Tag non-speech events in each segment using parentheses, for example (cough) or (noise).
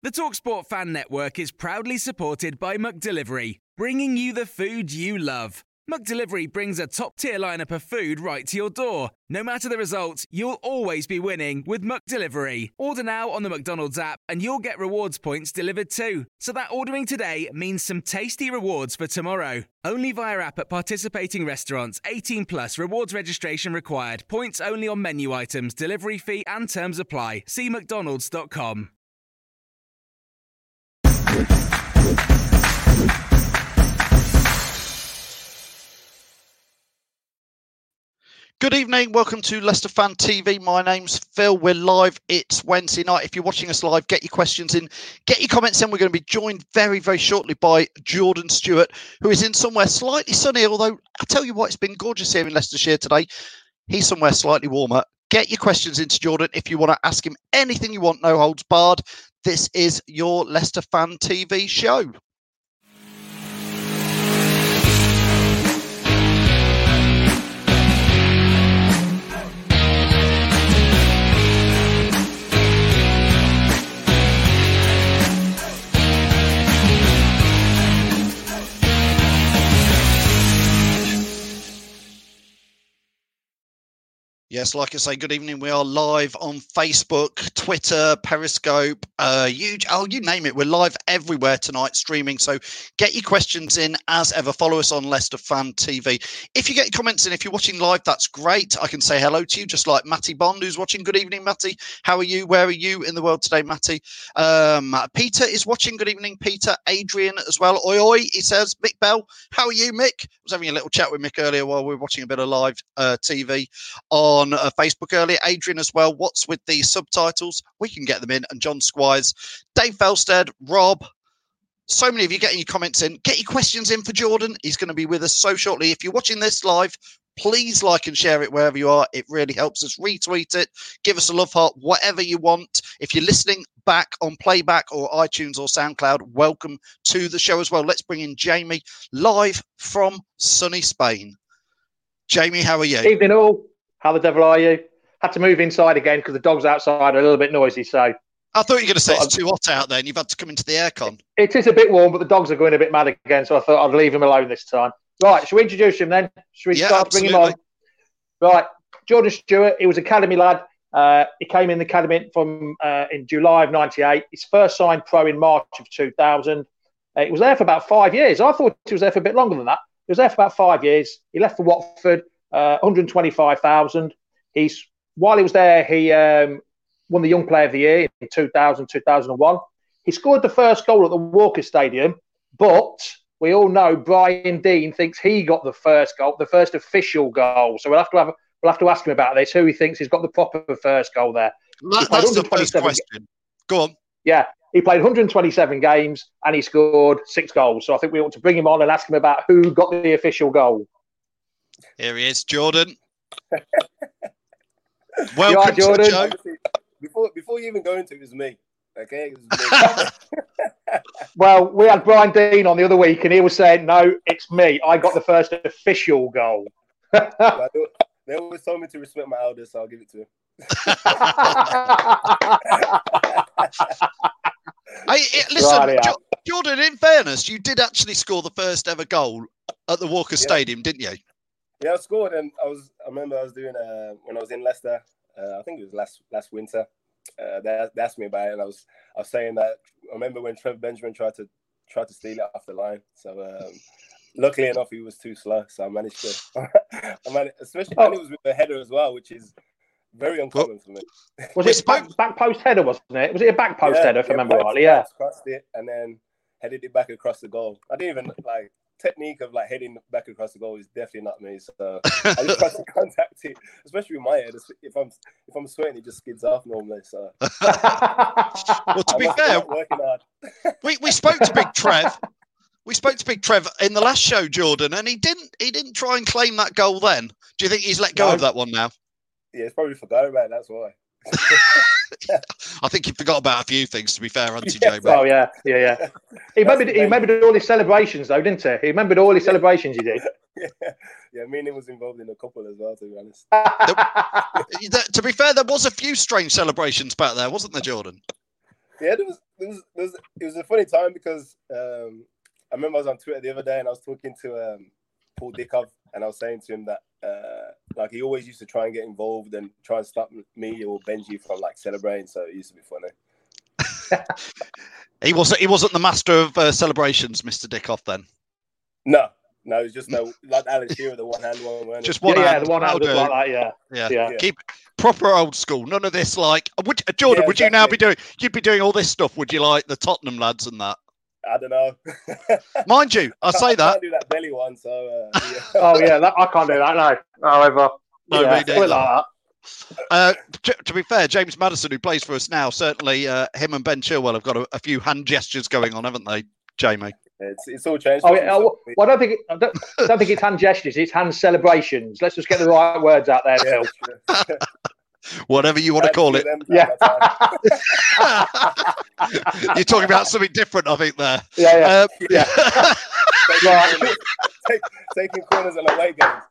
The Talksport Fan Network is proudly supported by McDelivery, bringing you the food you love. McDelivery brings a top-tier lineup of food right to your door. No matter the result, you'll always be winning with McDelivery. Order now on the McDonald's app and you'll get rewards points delivered too. So that ordering today means some tasty rewards for tomorrow. Only via app at participating restaurants. 18 plus rewards registration required. Points only on menu items, delivery fee and terms apply. See mcdonalds.com. Good evening. Welcome to Leicester Fan TV. My name's Phil. We're live. It's Wednesday night. If you're watching us live, get your questions in, get your comments in. We're going to be joined very, very shortly by Jordan Stewart, who is in somewhere slightly sunny. Although I tell you what, it's been gorgeous here in Leicestershire today. He's somewhere slightly warmer. Get your questions into Jordan if you want to ask him anything you want. No holds barred. This is your Leicester Fan TV show. Yes, like I say, good evening. We are live on Facebook, Twitter, Periscope, uh, you, oh, you name it. We're live everywhere tonight, streaming. So get your questions in as ever. Follow us on Leicester Fan TV. If you get your comments in, if you're watching live, that's great. I can say hello to you, just like Matty Bond, who's watching. Good evening, Matty. How are you? Where are you in the world today, Matty? Um, Peter is watching. Good evening, Peter. Adrian as well. Oi, oi, he says. Mick Bell, how are you, Mick? I was having a little chat with Mick earlier while we were watching a bit of live uh, TV on on uh, Facebook earlier. Adrian as well. What's with the subtitles? We can get them in. And John Squires, Dave Felstead, Rob. So many of you getting your comments in. Get your questions in for Jordan. He's going to be with us so shortly. If you're watching this live, please like and share it wherever you are. It really helps us. Retweet it. Give us a love heart, whatever you want. If you're listening back on playback or iTunes or SoundCloud, welcome to the show as well. Let's bring in Jamie live from sunny Spain. Jamie, how are you? Evening all. How the devil are you? Had to move inside again because the dogs outside are a little bit noisy. So I thought you were going to say it's too hot out there and you've had to come into the aircon. It is a bit warm, but the dogs are going a bit mad again. So I thought I'd leave him alone this time. Right, shall we introduce him then? Shall we Yeah, start to bring him on? Right, Jordan Stewart. He was academy lad. Uh, he came in the academy from uh, in July of '98. His first signed pro in March of 2000. Uh, he was there for about five years. I thought he was there for a bit longer than that. He was there for about five years. He left for Watford, uh, 125,000. He's while he was there, he um, won the Young Player of the Year in 2000, 2001. He scored the first goal at the Walker Stadium, but we all know Brian Deane thinks he got the first goal, the first official goal. So we'll have to have we'll have to ask him about this. Who he thinks he's got the proper first goal there? That- that's the first 127 question. Go on. Yeah, he played 127 games and he scored six goals. So I think we ought to bring him on and ask him about who got the official goal. Here he is, Jordan. (laughs) You Welcome are, to the Jordan? show. Before before you even go into it, it was me. Okay, it was me. (laughs) (laughs) Well, we had Brian Deane on the other week and he was saying, no, it's me. I got the first official goal. They, they always told me to respect my elders, so I'll give it to him. Hey, listen, Right, yeah. Jo- Jordan. In fairness, you did actually score the first ever goal at the Walker Stadium, didn't you? Yeah, I scored, and I was. I remember I was doing uh, when I was in Leicester. Uh, I think it was last last winter. Uh, they, they asked me about it, and I was I was saying that. I remember when Trevor Benjamin tried to tried to steal it off the line. So um, luckily enough, he was too slow, so I managed to. (laughs) I managed, especially and it was with the header as well, which is very uncommon for me. Was it (laughs) back, back post header, wasn't it? Was it a back post Yeah, header, if I remember rightly? Yeah. crossed it, and then headed it back across the goal. I didn't even like technique of like heading back across the goal is definitely not me. So (laughs) I just try to contact it, especially with my head. If I'm if I'm sweating, it just skids off normally. So (laughs) well, to be fair, (laughs) we, we spoke to Big Trev. We spoke to Big Trev in the last show, Jordan, and he didn't he didn't try and claim that goal then. Do you think he's let go no. of that one now? Yeah, it's probably forgot about it, that's why. (laughs) I think he forgot about a few things. To be fair, Auntie yes. Oh yeah, yeah, yeah. He remembered. He remembered all his celebrations, though, didn't he? He remembered all his celebrations he did. (laughs) yeah, yeah. Me and him was involved in a couple as well. To be honest. (laughs) to be fair, there was a few strange celebrations back there, wasn't there, Jordan? Yeah, there was. There was. There was it was a funny time because um, I remember I was on Twitter the other day and I was talking to um, Paul Dickov and I was saying to him that uh, like he always used to try and get involved and try and stop me or Benji from like celebrating. So it used to be funny. (laughs) he wasn't. He wasn't the master of uh, celebrations, Mister Dickov. Then. No, no, it's just no like Alex here, the one hand one. Just one yeah, hand. Yeah, the one hand like that. Yeah. yeah, yeah. Keep proper old school. None of this like. Would, Jordan, yeah, would exactly. you now be doing? You'd be doing all this stuff. Would you like the Tottenham lads and that? I don't know. (laughs) Mind you, I say that. I can't do that belly one, so. Uh, yeah. oh yeah, that, I can't do that. No, however. No, yeah, me like that. Uh, to, to, be fair, James Maddison, who plays for us now, certainly uh, him and Ben Chilwell have got a, a, few hand gestures going on, haven't they, Jamie? It's, it's all changed. Oh, yeah, well, I don't think it, I don't, I don't think it's hand gestures; it's hand celebrations. Let's just get the right words out there, Phil. (laughs) whatever you want to call it. Yeah. (laughs) You're talking about something different, I think, there. Yeah, yeah. Um, (laughs) yeah. right. Take, taking (laughs) corners on away games.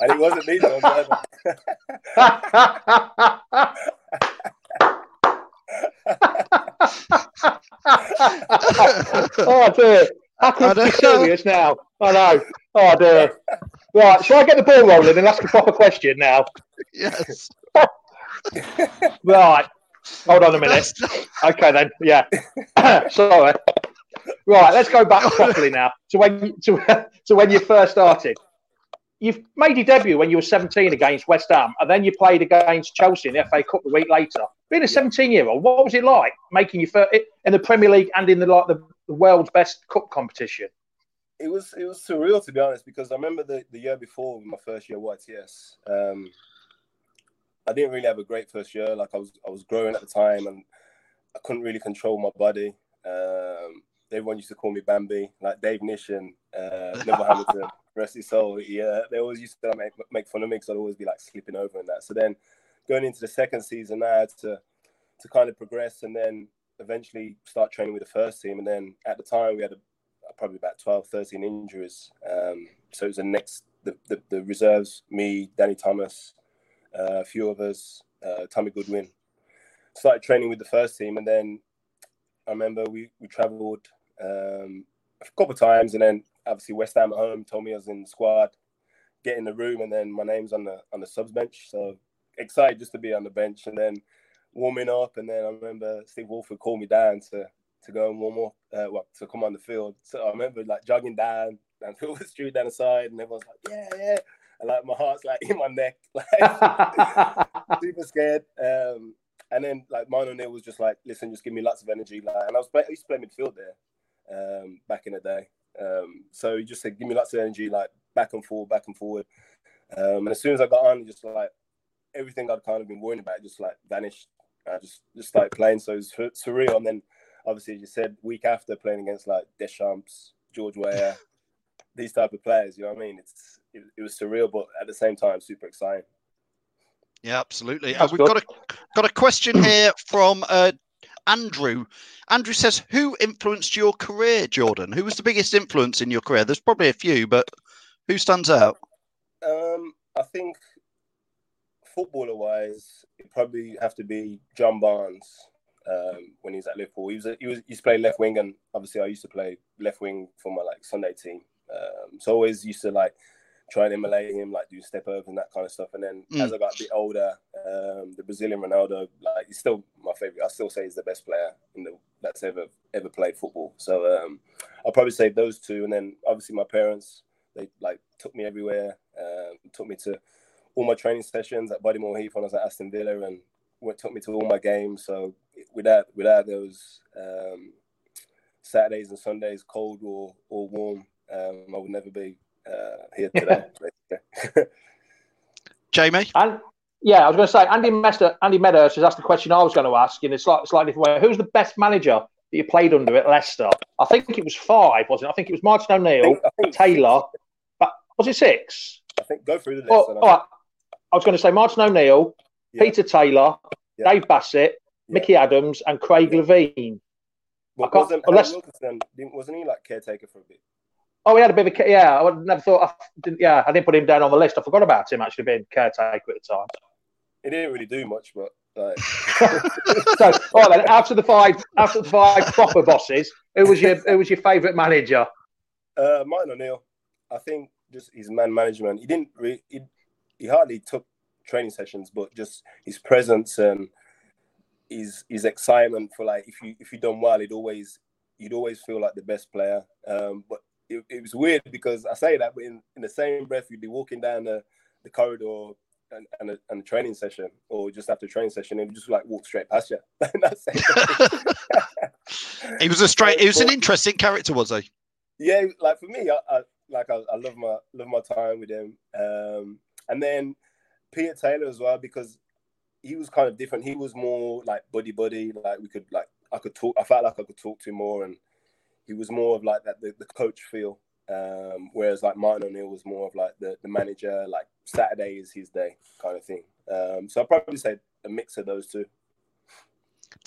and it wasn't me, though. oh dear. I can be serious now. I know. Oh dear. Right, shall I get the ball rolling and ask a proper question now? (laughs) Yes. (laughs) right. Hold on a minute. Okay then. Yeah. (coughs) Sorry. Right, let's go back properly now to when to, (laughs) to when you first started. You've made your debut when you were 17 against West Ham, and then you played against Chelsea in the FA Cup a week later. Being a 17 year old, what was it like making your first in the Premier League and in the like the, the world's best cup competition? It was it was surreal to be honest because I remember the, the year before my first year YTS. Um, I didn't really have a great first year. Like I was I was growing at the time and I couldn't really control my body. Um, everyone used to call me Bambi, like Dave Nish and uh, (laughs) Neville Hamilton, rest his soul. Yeah, they always used to make, make fun of me because I'd always be like slipping over and that. So then going into the second season, I had to to kind of progress and then eventually start training with the first team. And then at the time we had a probably about 12, 13 injuries. Um, so it was the next, the, the, the reserves, me, Danny Thomas, uh, a few of us, uh, Tommy Goodwin. Started training with the first team, and then I remember we, we travelled um, a couple of times, and then obviously West Ham at home told me I was in the squad, get in the room, and then my name's on the on the subs bench. So excited just to be on the bench, and then warming up, and then I remember Steve Walford called me down to to go and warm up, uh, well, to come on the field. So I remember like jogging down down (laughs) the street down the side, and everyone's like, "Yeah, yeah," and like my heart's like in my neck, (laughs) like (laughs) super scared. Um, and then like Martin O'Neill was just like, "Listen, just give me lots of energy." Like, and I was play- I used to play midfield there um, back in the day. Um, so he just said, "Give me lots of energy, like back and forward, back and forward." Um, and as soon as I got on, just like everything I'd kind of been worrying about just like vanished. I just just started playing, so it was surreal. And then obviously, you said week after playing against like Deschamps, George Weah, (laughs) these type of players. You know what I mean? It's it, it was surreal, but at the same time, super exciting. Yeah, absolutely. Uh, we've got a got a question (clears throat) here from uh, Andrew. Andrew says, "Who influenced your career, Jordan? Who was the biggest influence in your career? There's probably a few, but who stands out?" Um, I think footballer wise, it probably have to be John Barnes um, when he was at Liverpool. He was a, he was he used to play left wing, and obviously I used to play left wing for my like Sunday team. Um, so I always used to like try and emulate him, like do step over and that kind of stuff. And then mm. as I got a bit older, um, the Brazilian Ronaldo, like he's still my favorite. I still say he's the best player in the that's ever ever played football. So um, I'll probably say those two. And then obviously my parents, they like took me everywhere, um, took me to all my training sessions at Bodymoor Heath when I was at Aston Villa, and went took me to all my games. So without without those um, Saturdays and Sundays, cold or or warm, um, I would never be uh, here today. (laughs) Jamie? And yeah, I was going to say Andy Mester, Andy Meadows has asked the question I was going to ask in a slightly, slightly different way. Who's the best manager that you played under at Leicester? I think it was five, wasn't it? I think it was Martin O'Neill, I think- I think- Taylor. But was it six? I think go through the list. Oh, all right. I was going to say Martin O'Neill, Yeah. Peter Taylor, Yeah. Dave Bassett, Yeah. Mickey Adams, and Craig Levein. Can't- wasn't unless- Wilkinson, wasn't he like caretaker for a bit? Oh, he had a bit of yeah. I would never thought. I didn't, yeah, I didn't put him down on the list. I forgot about him actually being caretaker at the time. He didn't really do much, but like, (laughs) (laughs) so, all right then. Of the five, of the five proper bosses, who was your who was your favourite manager? uh, Martin O'Neill, I think just his man management. He didn't re- he, he hardly took training sessions, but just his presence and his his excitement for like if you if you done well, he'd always you'd always feel like the best player. Um, but it, it was weird because I say that, but in, in the same breath, you'd be walking down the, the corridor and, and, a, and a training session, or just after a training session, and just like walk straight past you. (laughs) It. (laughs) He was a straight. He was an interesting character, was he? yeah, like for me, I, I like I, I love my love my time with him. Um, and then Peter Taylor as well because he was kind of different. He was more like buddy buddy. Like we could like I could talk. I felt like I could talk to him more, and he was more of like that the, the coach feel. Um, whereas like Martin O'Neill was more of like the, the manager. Like Saturday is his day kind of thing. Um, so I'd probably say a mix of those two.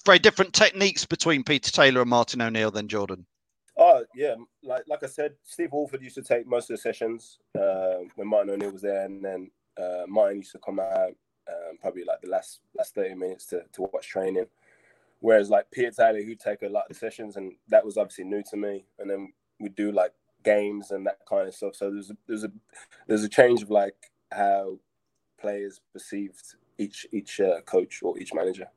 Very different techniques between Peter Taylor and Martin O'Neill, then Jordan. Oh yeah, like like I said, Steve Walford used to take most of the sessions uh, when Martin O'Neill was there, and then uh, Martin used to come out um, probably like the last last thirty minutes to, to watch training. Whereas like Peter Taylor, who'd take a lot of the sessions, and that was obviously new to me. And then we'd do like games and that kind of stuff. So there's a, there's a there's a change of like how players perceived each each uh, coach or each manager.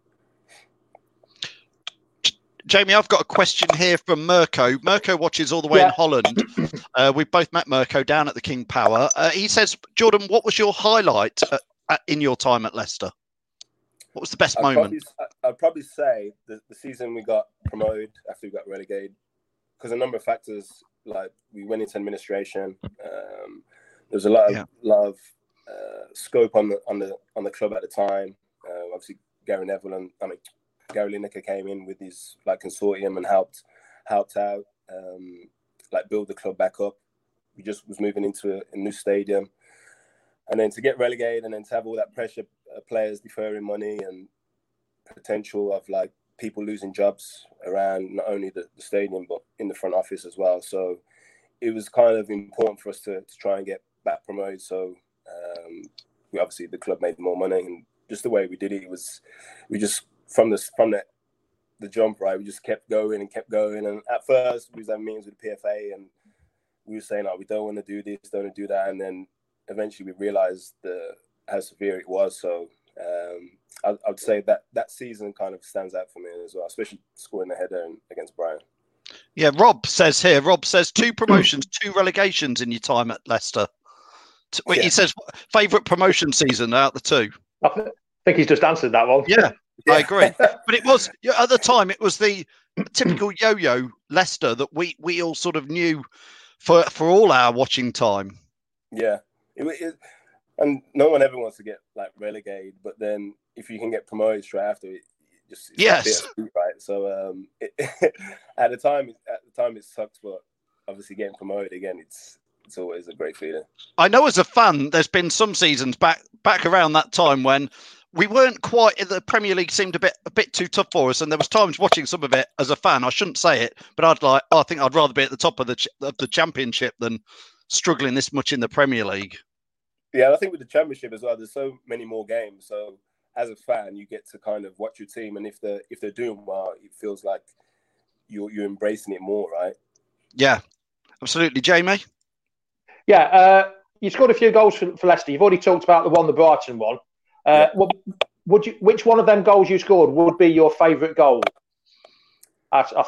Jamie, I've got a question here from Mirko. Mirko watches all the way in Holland. Uh, we both met Mirko down at the King Power. Uh, he says, Jordan, what was your highlight uh, at, in your time at Leicester? What was the best I'd moment? Probably, I'd probably say the, the season we got promoted after we got relegated, because a number of factors, like we went into administration. Um, there was a lot of Yeah. lot of uh, scope on the on the on the club at the time. Uh, obviously, Gary Neville and I mean Gary Lineker came in with his like consortium and helped helped out, um, like build the club back up. We just was moving into a, a new stadium and then to get relegated and then to have all that pressure, uh, players deferring money and potential of like people losing jobs around not only the, the stadium but in the front office as well. So it was kind of important for us to, to try and get back promoted. So um, we obviously the club made more money and just the way we did it was we just from the from the the jump right we just kept going and kept going and at first we was having meetings with the PFA and we were saying oh we don't want to do this don't want to do that and then eventually we realized the how severe it was so um, I, I would say that that season kind of stands out for me as well especially scoring the header in- against Brian Yeah, Rob says here. Rob says two promotions, two relegations in your time at Leicester. Wait, He Yeah. says favourite promotion season out of the two. I think he's just answered that one. (laughs) Yeah, I agree. But it was yeah, at the time. It was the typical (clears throat) yo-yo Leicester that we we all sort of knew for for all our watching time. Yeah, it, it, and no one ever wants to get like relegated, but then if you can get promoted straight after it, it just Yes. right. So um, it, (laughs) at the time, at the time it sucks, but obviously getting promoted again, it's it's always a great feeling. I know as a fan, there's been some seasons back back around that time when we weren't quite the Premier League seemed a bit a bit too tough for us, and there was times watching some of it as a fan. I shouldn't say it, but I'd like I think I'd rather be at the top of the ch- of the Championship than struggling this much in the Premier League. Yeah, I think with the championship as well, there's so many more games. So as a fan, you get to kind of watch your team, and if they're if they're doing well, it feels like you're you're embracing it more, right? Yeah, absolutely, Jamie. Yeah, uh, you scored a few goals for, for Leicester. You've already talked about the one, the Brighton one. Uh, what, would you? Which one of them goals you scored would be your favourite goal? I, I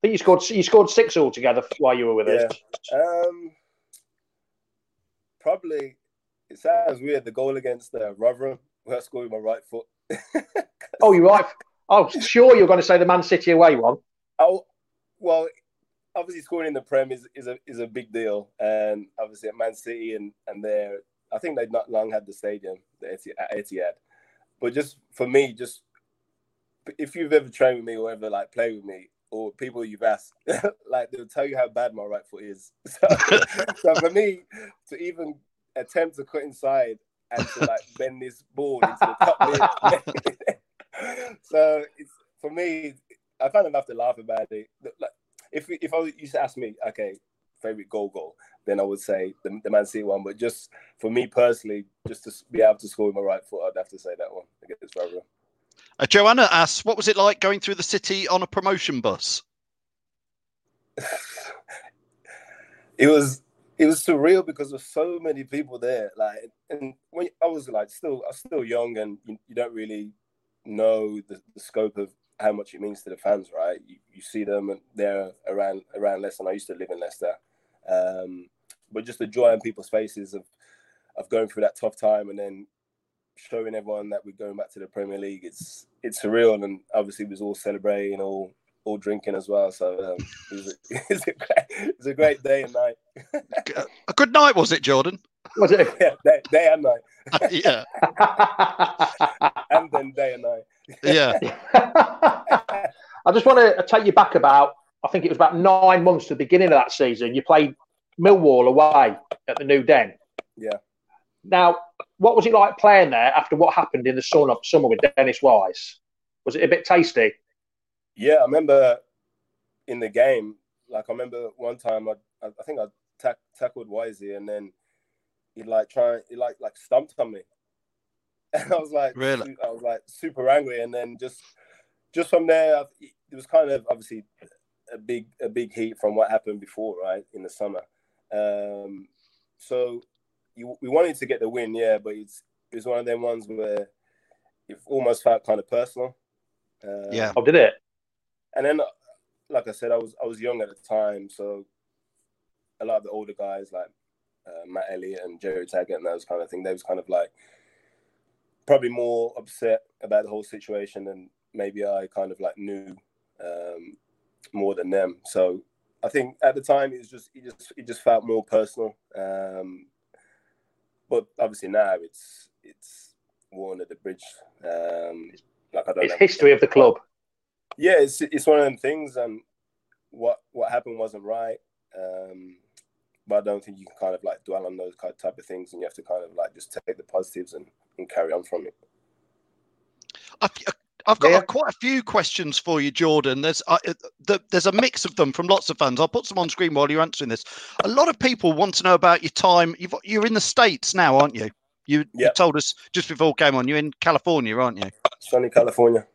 think you scored. You scored six altogether while you were with us. Um, probably it sounds weird. The goal against uh, Rotherham, where I scored with my right foot. (laughs) oh, you're right. Oh, sure, you're going to say the Man City away one. Oh, well, obviously scoring in the Prem is, is a is a big deal, and obviously at Man City and and there, I think they've not long had the stadium, the Etihad. But just for me, just if you've ever trained with me or ever like played with me, or people you've asked, (laughs) like they'll tell you how bad my right foot is. (laughs) So, (laughs) so for me to even attempt to cut inside and to like bend this ball into the top so it's for me, I kind enough to laugh about it. Like, if if I used to ask me, okay, favorite goal goal, then I would say the, the Man City one. But just for me personally, just to be able to score with my right foot, I'd have to say that one against Rotherham. Uh, Joanna asks, what was it like going through the city on a promotion bus? (sighs) it was it was surreal because there's so many people there. Like, and when I was like still, I was still young, and you, you don't really know the, the, scope of how much it means to the fans, right? You, you see them there around around Leicester. And I used to live in Leicester, um, but just the joy on people's faces of of going through that tough time and then showing everyone that we're going back to the Premier League. It's it's surreal, and obviously we was all celebrating, all all drinking as well. So um, it, was a, (laughs) it, was a great, it was a great day and night. a good night, was it, Jordan? Was it? (laughs) Yeah, day, day and night. (laughs) yeah. and then day and night. Yeah. I just want to take you back about, I think it was about nine months to the beginning of that season. You played Millwall away at the New Den. Yeah. Now, what was it like playing there after what happened in the summer, summer with Dennis Wise? Was it a bit tasty? Yeah, I remember in the game, like I remember one time I, I think I tack, tackled Wisey and then he like trying he like like stumped on me, (laughs) and I was like, really, I was like super angry, and then just just from there, it was kind of obviously a big a big heat from what happened before, right in the summer. Um, so you, we wanted to get the win, yeah, but it's it was one of them ones where it almost felt kind of personal. Um, yeah. Oh, did it? And then, like I said, I was I was young at the time, so a lot of the older guys like uh, Matt Elliott and Gerry Taggart and those kind of thing, they was kind of like probably more upset about the whole situation than maybe I kind of like knew um, more than them. So I think at the time it was just it just it just felt more personal. Um, but obviously now it's it's war under the bridge. Um, like I don't it's history of the club. Yeah, it's it's one of them things, and what what happened wasn't right. Um, but I don't think you can kind of like dwell on those type of things, and you have to kind of like just take the positives and, and carry on from it. I, I've got yeah. quite a few questions for you, Jordan. There's uh, the, there's a mix of them from lots of fans. I'll put some on screen while you're answering this. A lot of people want to know about your time. you are in the states now, aren't you? You, you told us just before came on. You're in California, aren't you? Sunny California.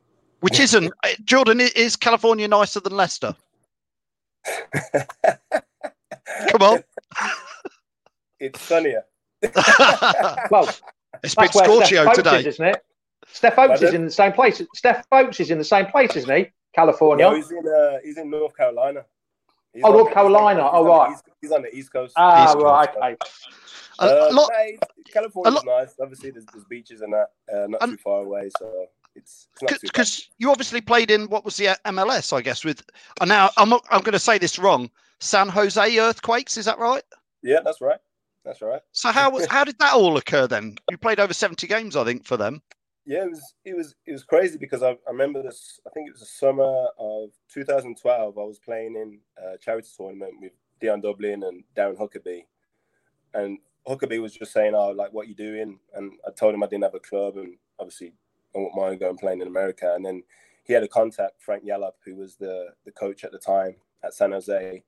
Which isn't uh, Jordan? Is California nicer than Leicester? (laughs) Come on. it's sunnier. (laughs) well, it's been Scorchio today, is, isn't it? Steph Oakes is in the same place. Steph Oakes is in the same place, isn't he? California. No, he's in uh, he's in North Carolina. He's oh, North the, Carolina. oh, right. He's, he's, on the East Coast. Ah, East right. Okay. Uh, a lot, California's lot, nice. Obviously, there's, there's, beaches and that, uh, not too far away, so it's because you obviously played in what was the uh, MLS, I guess. With and now I'm I'm going to say this wrong. San Jose Earthquakes, is that right? Yeah, that's right. That's right. So how was how did that all occur then? You played over 70 games, I think, for them yeah, it was it was it was crazy because I, I remember this. I think it was the summer of 2012. I was playing in a charity tournament with Dion Dublin and Darren Huckerby, and Huckerby was just saying, "Oh, like what you doing?" And I told him I didn't have a club, and obviously I wouldn't mind going playing in America. And then he had a contact, Frank Yallop, who was the the coach at the time at San Jose.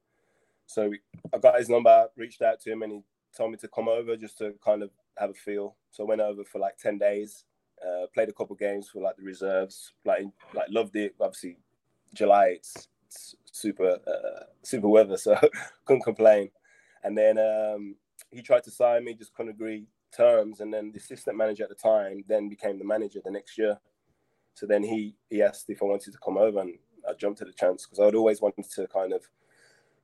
So I got his number, reached out to him, and he told me to come over just to kind of have a feel. So I went over for like ten days uh, played a couple games for like the reserves. Like like loved it. Obviously, July it's, it's super uh, super weather, (laughs) so couldn't complain. And then um, he tried to sign me, just couldn't agree terms. And then the assistant manager at the time then became the manager the next year. So then he he asked if I wanted to come over, and I jumped at the chance because I'd always wanted to kind of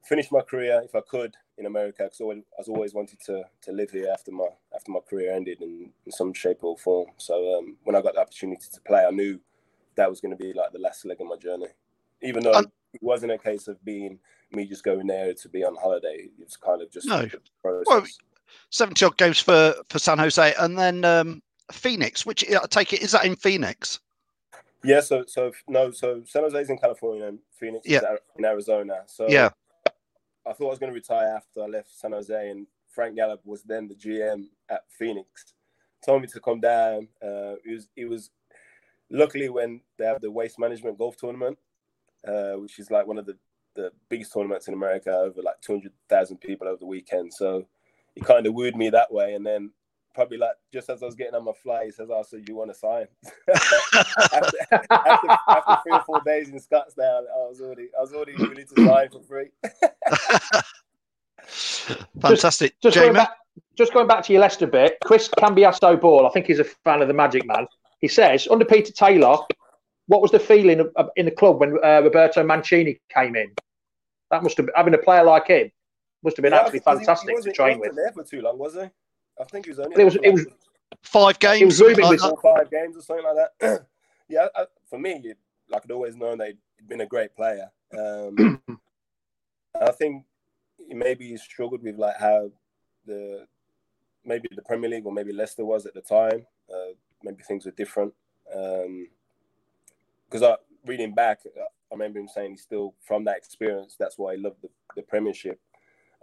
finish my career if I could in America because I was always wanted to to live here after my after my career ended in, in some shape or form. So um, when I got the opportunity to play, I knew that was going to be like the last leg of my journey. Even though um, it wasn't a case of being me just going there to be on holiday, it was kind of just no. Well, seventy odd games for for San Jose, and then um, Phoenix. Which I take it is that in Phoenix? Yeah, so so no, so San Jose's in California and Phoenix yeah. is in Arizona. So yeah, I thought I was going to retire after I left San Jose, and Frank Yallop was then the GM at Phoenix. Told me to come down. Uh, it was it was luckily when they have the Waste Management Golf Tournament, uh, which is like one of the the biggest tournaments in America, over like two hundred thousand people over the weekend. So he kind of wooed me that way, and then probably like just as I was getting on my flight, he says, "Oh, so you want to sign?" (laughs) after, after, after, three or four days in Scottsdale, I was already I was already willing to sign for free. (laughs) Fantastic, just, just going back, just going back to your Leicester bit. Chris Cambiasso Ball, I think he's a fan of the Magic Man. He says under Peter Taylor, what was the feeling of, of, in the club when uh, Roberto Mancini came in? That must have been, having a player like him must have been yeah, absolutely fantastic he, he to train with. There for too long, was he? I think he was only. It was. It was five games. It was Ruben like with five games or something like that. (clears throat) yeah, I, for me, like I'd always known they'd been a great player. Um, (clears throat) I think maybe he struggled with like how the maybe the Premier League or maybe Leicester was at the time. Uh, maybe things were different. Because um, I reading back, I remember him saying he's still from that experience. That's why he loved the, the Premiership.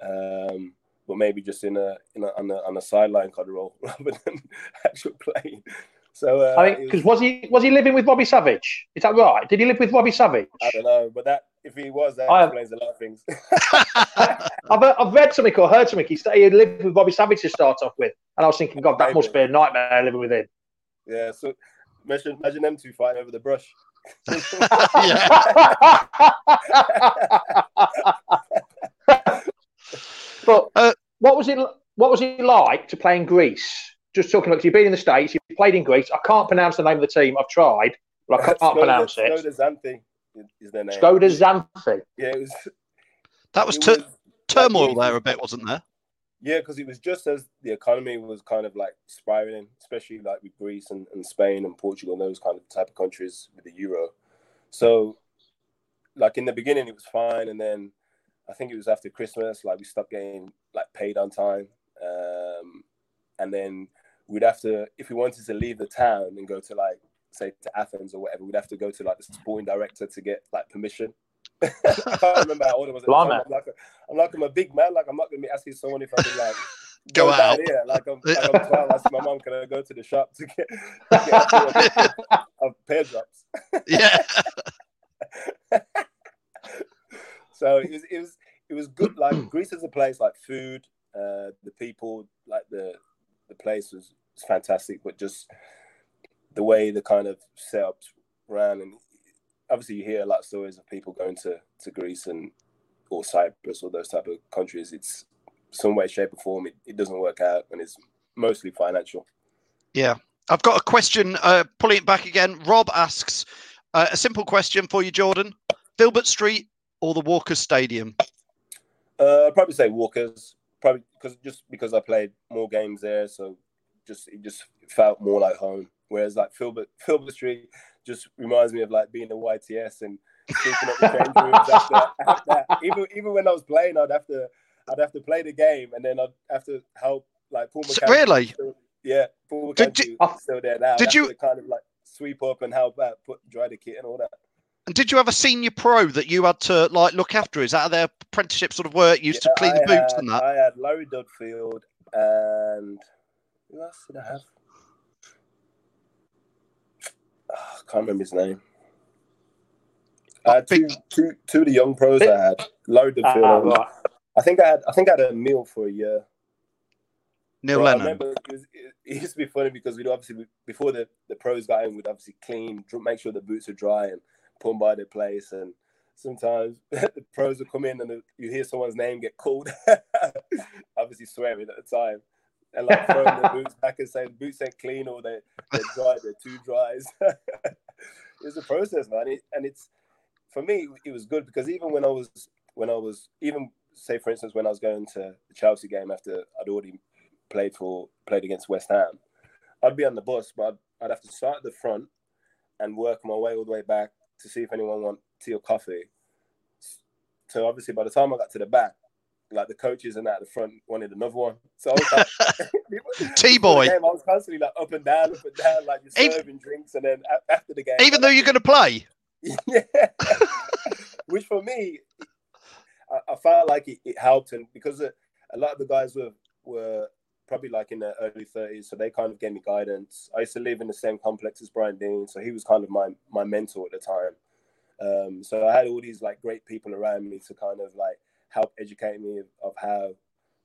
Um, but maybe just in a, in a on a on a sideline kind of role (laughs) rather than (laughs) actual playing. So uh, I mean, because was, was, he was he living with Bobby Savage? Is that right? Did he live with Bobby Savage? I don't know, but that if he was, that I explains have, a lot of things. (laughs) I've, I've read something or heard something. He said he lived with Bobby Savage to start off with, and I was thinking, God, that must be a nightmare living with him. Yeah, so imagine, imagine them two fighting over the brush. But uh, what was it? What was it like to play in Greece? Just talking about you've been in the states, you've played in Greece. I can't pronounce the name of the team. I've tried, but I can't Skoda, pronounce it. Skoda Xanthi is their name. Skoda Xanthi. Yeah, it was. That was, was turmoil there a bit, wasn't there? Yeah, because it was just as the economy was kind of like spiraling, especially like with Greece and, and Spain and Portugal and those kind of type of countries with the euro. So, like in the beginning, it was fine, and then I think it was after Christmas, like we stopped getting like paid on time, um, and then we'd have to, if we wanted to leave the town and go to like say to Athens or whatever, we'd have to go to like the sporting director to get like permission. (laughs) I can't remember how old I was. At I'm, like a, I'm like I'm a big man. Like I'm not gonna be asking someone if I can like (laughs) go, go out. Yeah, Like I'm, like I'm 12. I asked my mom, can I go to the shop to get, to get of (laughs) pear drops? yeah. So it was it was it was good. Like Greece is a place like food, uh, the people, like the the place was, was fantastic, but just the way the kind of setups ran and obviously you hear a lot of stories of people going to, to Greece and or Cyprus or those type of countries. It's some way, shape, or form. It, it doesn't work out, and it's mostly financial. Yeah, I've got a question. Uh, pulling it back again, Rob asks uh, a simple question for you, Jordan: Filbert Street or the Walkers Stadium? Uh, I'd probably say Walkers, probably because just because I played more games there, so just it just felt more like home. Whereas like Filbert Filbert Street, just reminds me of like being a YTS and the change rooms after, after even even when I was playing, I'd have to I'd have to play the game and then I'd have to help like Paul McCann. Really? Still, yeah, Paul McCann did, still there now. Did you kind of like sweep up and help out, put dry the kit and all that? And did you have a senior pro that you had to like look after? Is that their apprenticeship sort of work? Used yeah, to clean I the boots had, and that. I had Larry Dudfield and who else did I have? Oh, I can't remember his name. I had two, two, two of the young pros I had. Loaded uh, ah, right. I think I had I think I had a meal for a year. Neil Lennon. I remember it, was, it, used to be funny because we'd obviously before the, the pros got in, we'd obviously clean, make sure the boots are dry, and them by their place. And sometimes (laughs) the pros would come in and you hear someone's name get called, (laughs) obviously swearing at the time and like throwing the (laughs) boots back and saying boots ain't clean or they're, they're dry, they're too dry. it's a process, man. It, and it's for me, it was good because even when I was when I was even say for instance when I was going to the Chelsea game after I'd already played for played against West Ham, I'd be on the bus, but I'd, I'd have to start at the front and work my way all the way back to see if anyone want tea or coffee. So obviously, by the time I got to the back, like the coaches and at the front wanted another one. So I was like, (laughs) (laughs) T boy. I was constantly like up and down, up and down, like just even, serving drinks, and then after the game, even though you're going to play. (laughs) yeah. Which for me, I, I felt like it, it, helped, and because uh, a lot of the guys were were probably like in their early 30s, so they kind of gave me guidance. I used to live in the same complex as Brian Deane. so he was kind of my my mentor at the time. Um, so I had all these like great people around me to kind of like help educate me of, of how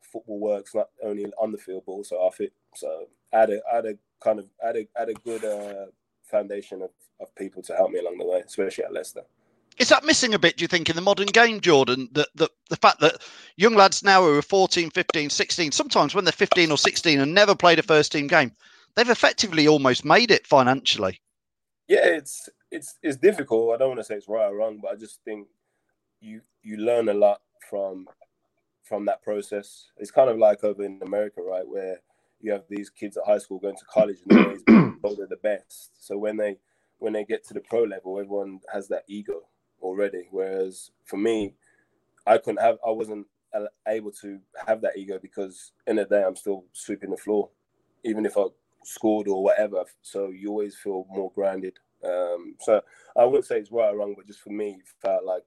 football works, not only on the field but also off it. So I had a, I had a kind of I had a, I had a good uh, foundation of, of people to help me along the way, especially at Leicester. Is that missing a bit, do you think, in the modern game, Jordan? That the, the fact that young lads now who are 14, 15, 16, sometimes when they're 15 or 16 and never played a first team game, they've effectively almost made it financially. Yeah, it's it's it's difficult. I don't want to say it's right or wrong, but I just think you you learn a lot from from that process. It's kind of like over in America, right, where you have these kids at high school going to college and they're always (clears throat) they're the best. So when they when they get to the pro level, everyone has that ego already. Whereas for me, I couldn't have, I wasn't able to have that ego because in the day I'm still sweeping the floor, even if I scored or whatever. So you always feel more grounded. Um, so I wouldn't say it's right or wrong, but just for me, it felt like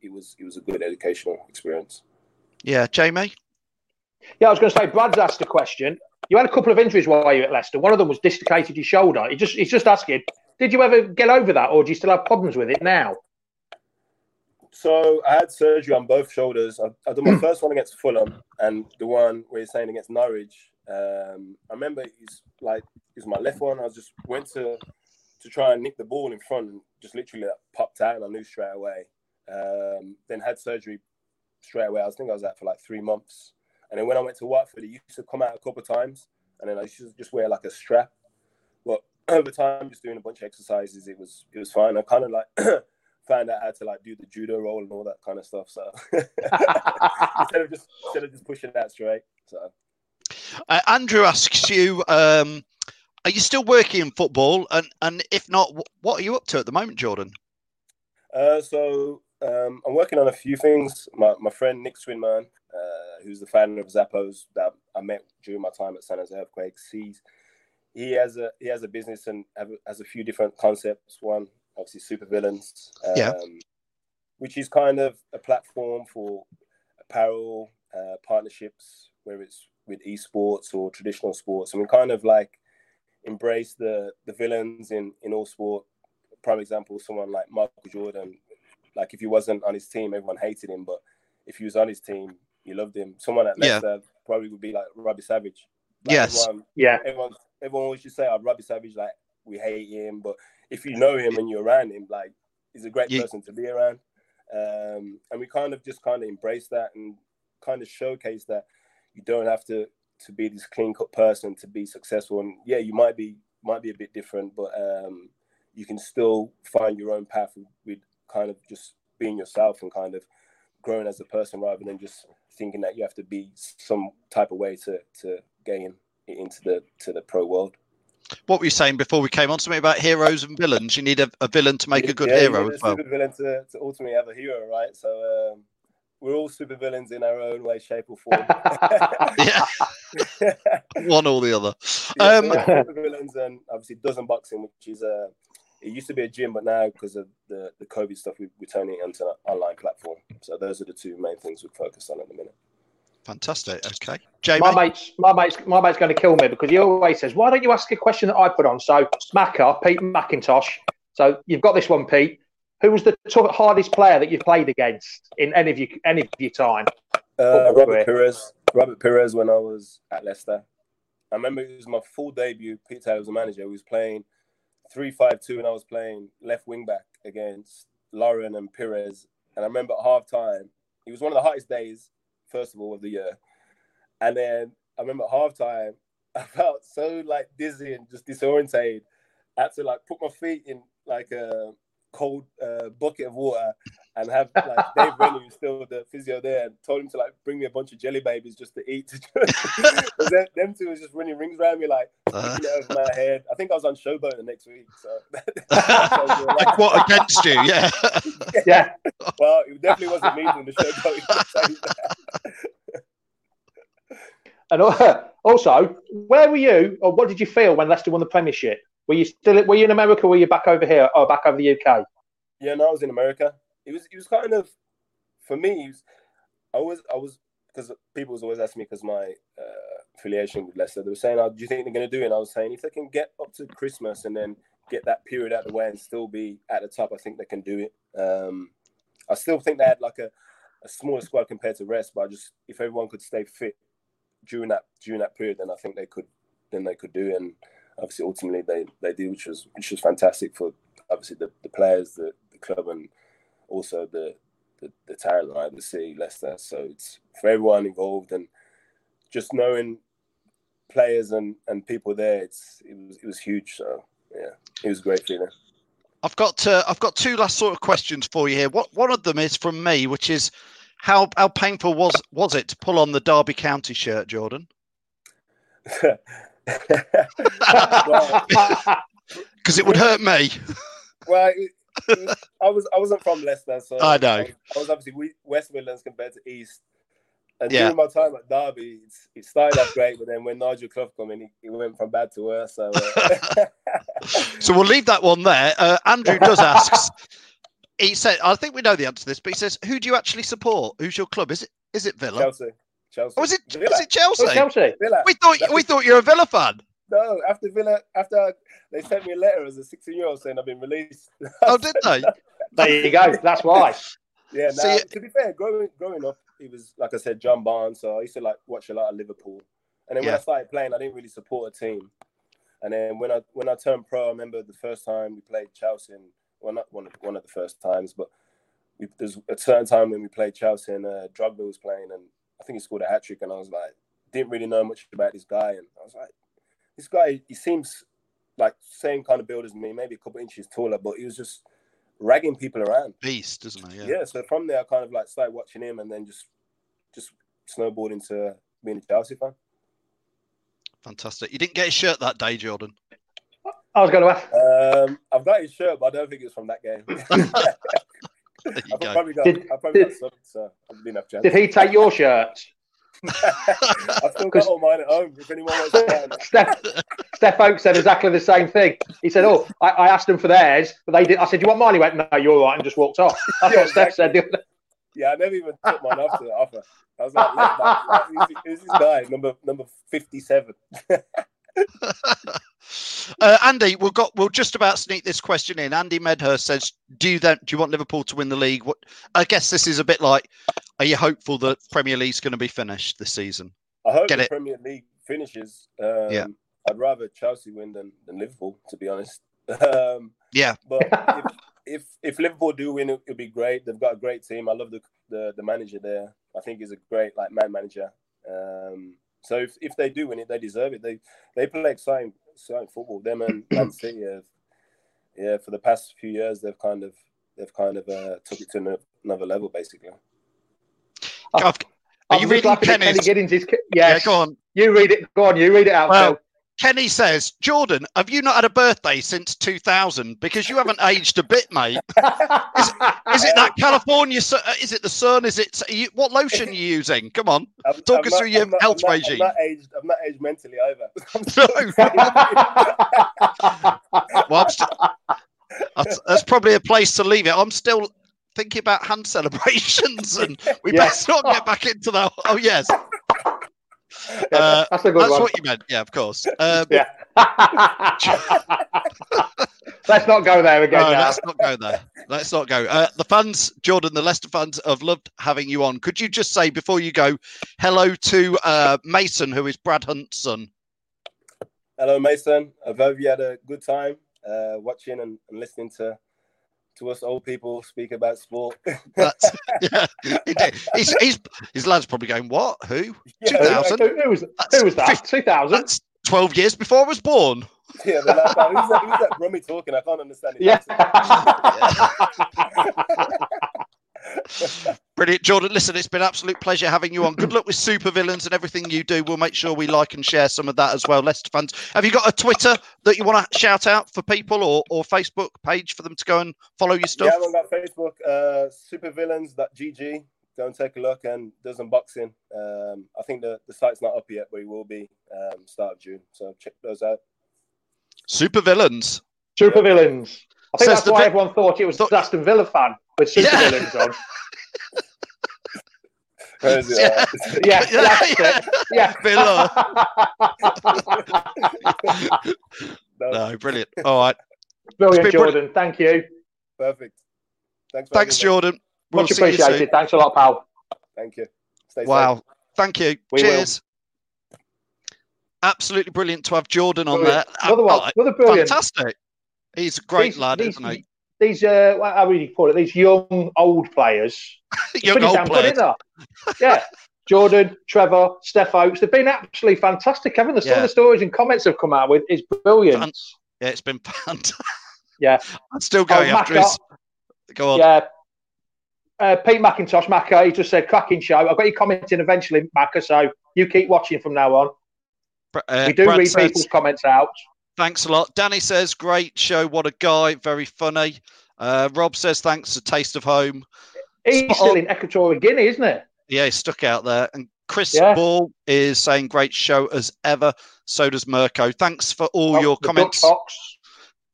it was it was a good educational experience. Yeah, Jamie. Yeah, I was going to say, Brad's asked a question. You had a couple of injuries while you were at Leicester. One of them was dislocated your shoulder. He just he's just asking, did you ever get over that, or do you still have problems with it now? So I had surgery on both shoulders. I, I did my first one against Fulham, and the one where you're saying against Norwich. Um, I remember it's like it's my left one. I just went to to try and nick the ball in front, and just literally like, popped out, and I knew straight away. Um, then had surgery straight away. I was think I was out for like three months, and then when I went to Watford, it used to come out a couple of times, and then I used to just wear like a strap. But (clears throat) over time, just doing a bunch of exercises, it was it was fine. I kind of like (clears throat) found out how to like do the judo roll and all that kind of stuff. So (laughs) (laughs) instead of just instead of just pushing that straight. So uh, Andrew asks you, um, are you still working in football? And and if not, what are you up to at the moment, Jordan? Uh, so um, I'm working on a few things. My, my friend Nick Swinmurn, uh, who's the founder of Zappos that I met during my time at San Jose Earthquakes, he's he has a he has a business and have, has a few different concepts. One, obviously, super villains, um, yeah. which is kind of a platform for apparel uh, partnerships, whether it's with esports or traditional sports, and we kind of like embrace the the villains in in all sport. Prime example, someone like Michael Jordan like if he wasn't on his team, everyone hated him. But if he was on his team, you loved him. Someone at Leicester yeah. probably would be like Robbie Savage. Like yes. Everyone, yeah. Everyone, everyone always just say, "Oh, Robbie Savage, like we hate him," but if you know him and you're around him, like he's a great yeah. person to be around. Um, and we kind of just kind of embrace that and kind of showcase that you don't have to to be this clean cut person to be successful. And yeah, you might be might be a bit different, but um, you can still find your own path with kind of just being yourself and kind of growing as a person rather than just thinking that you have to be some type of way to to gain into the to the pro world. What were you saying before we came on? Something about heroes and villains. You need a, a villain to make a good yeah, hero as well. A villain to, to ultimately have a hero, right? So um, we're all super villains in our own way, shape, or form. (laughs) yeah, (laughs) one or the other. Yeah, um, villains, and obviously dozen boxing, which is a uh, it used to be a gym, but now because of the, the COVID stuff, we, we're turning it into an online platform. So those are the two main things we're focused on at the minute. Fantastic. Okay, Jamie. My mate's my mate's my mate's going to kill me because he always says, "Why don't you ask a question that I put on?" So Smacker, Pete McIntosh. So you've got this one, Pete. Who was the t- hardest player that you played against in any of your any of your time? Uh, Robert Pires. Robert Pires when I was at Leicester. I remember it was my full debut. Pete Taylor was the manager. He was playing three five two, and I was playing left wing back against Lauren and Pires. And I remember at half time, it was one of the hottest days, first of all, of the year. And then I remember at half time, (laughs) I felt so like dizzy and just disorientated. I had to like put my feet in like a cold uh, bucket of water and have like Dave Rennie still the physio there and told him to like bring me a bunch of jelly babies just to eat. (laughs) them, them two was just running rings around me like Uh. you know, over my head. I think I was on Showboat the next week. So (laughs) (laughs) like what against you? Yeah. Yeah. well, it definitely wasn't me doing the Showboat. And also, where were you, or what did you feel when Leicester won the Premiership? Were you still were you in America? Or were you back over here or back over the UK? Yeah, no, I was in America. It was it was kind of for me. Was, I was I was because people was always asking me because my uh, affiliation with Leicester. They were saying, oh, "Do you think they're going to do it?" And I was saying, if they can get up to Christmas and then get that period out of the way and still be at the top, I think they can do it. Um, I still think they had like a, a smaller squad compared to rest, but I just if everyone could stay fit during that during that period, then I think they could then they could do it. And obviously, ultimately, they they did, which was which was fantastic for obviously the, the players, the, the club, and also the, the the talent, right? The city, Leicester. So it's for everyone involved, and just knowing players and, and people there, it's it was it was huge. So yeah, it was a great feeling. I've got uh, I've got two last sort of questions for you here. What one of them is from me, which is how how painful was was it to pull on the Derby County shirt, Jordan? (laughs) Because it would hurt me. well, it, it I was I wasn't from Leicester, so I know. I was, I was obviously West Midlands compared to East. And Yeah. during my time at Derby, it started off great, but then when Nigel Clough came in, it, went from bad to worse. So uh, (laughs) (laughs) So we'll leave that one there. Uh, Andrew does ask. He said, "I think we know the answer to this, but he says, who do you actually support? Who's your club? Is it is it Villa? Chelsea, Chelsea. Oh, is it Villa. is it Chelsea? Oh, Chelsea. Villa. We thought we thought you were a Villa fan. No, after Villa, after they sent me a letter as a 16 year old saying I've been released. Oh, did they? (laughs) There you go. That's why. Yeah, See, now, it- to be fair, growing growing up, it was like I said, John Barnes. So I used to like watch a lot of Liverpool, and then when I started playing, I didn't really support a team. And then when I when I turned pro, I remember the first time we played Chelsea. And, well, not one of one of the first times, but we, there's a certain time when we played Chelsea and uh, Drogba was playing, and I think he scored a hat trick, and I was like, didn't really know much about this guy, and I was like, this guy, he seems like same kind of build as me, maybe a couple inches taller, but he was just ragging people around. Beast, doesn't he? Yeah. So from there, I kind of like started watching him, and then just just snowboarded into being a Chelsea fan. Fantastic. You didn't get a shirt that day, Jordan. I was going to ask. Um, I've got his shirt, but I don't think it's from that game. (laughs) (laughs) There you I've go. probably got, Did- I've probably got some, so I didn't chance. Did he take your shirt? (laughs) I've still got all mine at home. If anyone wants to buy. Steph, Steph Oakes said exactly the same thing. He said, "Oh, I, I asked them for theirs, but they did." I said, "You want mine?" He went, "No, you're all right," and just walked off. (laughs) That's Yeah, what Steph said. Yeah, I never even took mine off to the offer. I was like, left back, like, who's, who's this guy? Number number fifty-seven. (laughs) (laughs) Uh, Andy, we'll got we'll just about sneak this question in. Andy Medhurst says, "Do you then do you want Liverpool to win the league?" What I guess this is a bit like, are you hopeful that Premier League's going to be finished this season? I hope Get the it. Premier League finishes. Um, Yeah. I'd rather Chelsea win than, than Liverpool, to be honest. (laughs) Um, Yeah, but (laughs) if, if if Liverpool do win, it, it'll be great. They've got a great team. I love the the, the manager there. I think he's a great like man manager. Um, so if, if they do win it, they deserve it. They they play exciting exciting football. Them and (clears throat) Man City have, yeah, for the past few years they've kind of they've kind of uh, took it to another level basically. I've, are I'm you reading laughing at Kenny Kenny's? Giddings. Is, Yeah, go on. You read it. Go on. You read it out. Well, Phil. Kenny says, Jordan, have you not had a birthday since 2000? Because you haven't aged a bit, mate. Is it that California? uh, Is it the sun? Is it you, what lotion are you using? Come on, I'm- talk I'm us not- through your I'm health not, regime. I'm not aged. I'm not aged mentally either. (laughs) I'm (laughs) still well, I'm st- that's, that's probably a place to leave it. I'm still thinking about hand celebrations, and we (laughs) Yeah. best not get back into that. Oh yes, Yeah, uh, that's a good that's one. what you meant. Yeah, of course. Um, Yeah. (laughs) Let's not go there again No, now. let's not go there. Let's not go. Uh, the fans, Jordan, the Leicester fans have loved having you on. Could you just say before you go, hello to uh, Mason, who is Brad Hunt's son? Hello, Mason. I hope you had a good time uh, watching and, and listening to to us old people speak about sport. (laughs) That's, yeah, he did. He's, he's, his lad's probably going, what? Who? Yeah, 2000? Who, who was, who was that? 2000? That's 12 years before I was born. yeah, they're like, "Oh, who's, that, who's that Brummie talking? I can't understand it. Yeah. (laughs) (laughs) Brilliant, Jordan. Listen, it's been an absolute pleasure having you on. Good luck with Super Villains and everything you do. We'll make sure we like and share some of that as well. Leicester fans, have you got a Twitter that you want to shout out for people or, or Facebook page for them to go and follow your stuff? Yeah, I'm on that Facebook, uh, supervillains.gg. Go and take a look and does unboxing. Um, I think the, the site's not up yet, but it will be um, start of June. So check those out. Super Villains. Super villains. I think Says that's why vi- everyone thought it was Thought- Aston Villa fan with super Yeah. villains on. Where is it? Yeah. Uh, (laughs) Yeah, that's it. Yeah. (laughs) no, No, brilliant. All right. Brilliant, It's been Jordan. Thank you. perfect. Thanks. Thanks, having me. Jordan. We'll Much see you soon. appreciated. Thanks a lot, pal. Thank you. Stay safe. Wow. Thank you. We will. Cheers. Absolutely brilliant to have Jordan on there. Another one. Uh, Another brilliant. Fantastic. He's a great These- lad, these- isn't he? These, uh, what- how would you call it? These young, old players. (laughs) Young old damn good, players. isn't? Yeah. Jordan, Trevor, Steph Oakes, they've been absolutely fantastic, haven't they? Some Yeah. of the stories and comments they've come out with is brilliant. Fan- Yeah, it's been (laughs) fantastic. Yeah. I'm still going Oh, after his. Go on. Yeah. Uh, Pete McIntosh, Macca, he just said cracking show. I've got you commenting eventually, Macca, so you keep watching from now on. Uh, We do Brad read says, people's comments out. Thanks a lot. Danny says, great show. What a guy. Very funny. Uh, Rob says, thanks. A taste of home. He's Spot still on. in Equatorial Guinea, isn't he? Yeah, he's stuck out there. And Chris Yeah. Ball is saying, great show as ever. So does Mirko. Thanks for all Oh, your comments.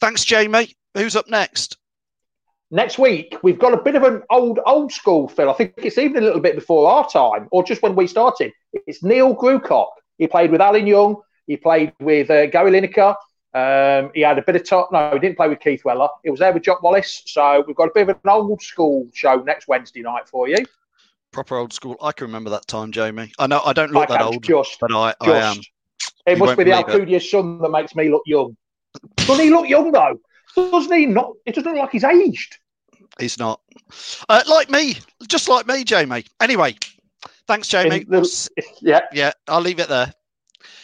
Thanks, Jamie. Who's up next? Next week, we've got a bit of an old, old school, Phil. I think it's even a little bit before our time, or just when we started. It's Neil Grewcock. He played with Alan Young. He played with uh, Gary Lineker. Um, he had a bit of top. No, he didn't play with Keith Weller. He was there with Jock Wallace. So we've got a bit of an old school show next Wednesday night for you. Proper old school. I can remember that time, Jamie. I know I don't look I that old, just, but I, I just. am. It must be the it. Sun that makes me look young. Doesn't he look young though? Doesn't he? Not. It doesn't look like he's aged. He's not. Uh, like me, just like me, Jamie. Anyway, thanks, Jamie. The- yeah. yeah, I'll leave it there.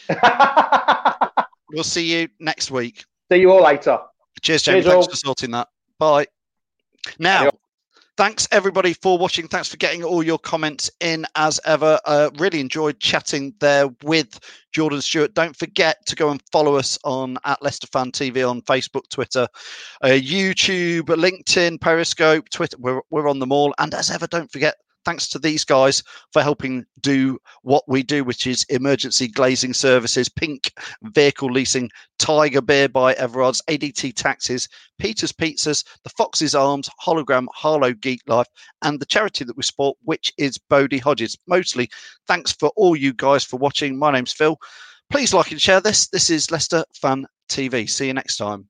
(laughs) We'll see you next week. See you all later. Cheers, Jamie. Cheers, Thanks all. for sorting that. Bye. Now, Adios. thanks everybody for watching. Thanks for getting all your comments in as ever. Uh, really enjoyed chatting there with Jordan Stewart. Don't forget to go and follow us on at Leicester Fan TV on Facebook, Twitter, uh, YouTube, LinkedIn, Periscope, Twitter. We're, we're on them all. And as ever, don't forget. Thanks to these guys for helping do what we do, which is emergency glazing services, pink vehicle leasing, Tiger Beer by Everard's, ADT Taxis, Peter's Pizzas, the Fox's Arms, Hologram, Harlow Geek Life, and the charity that we support, which is Bodie Hodges. Mostly thanks for all you guys for watching. My name's Phil. Please like and share this. This is Leicester Fan TV. See you next time.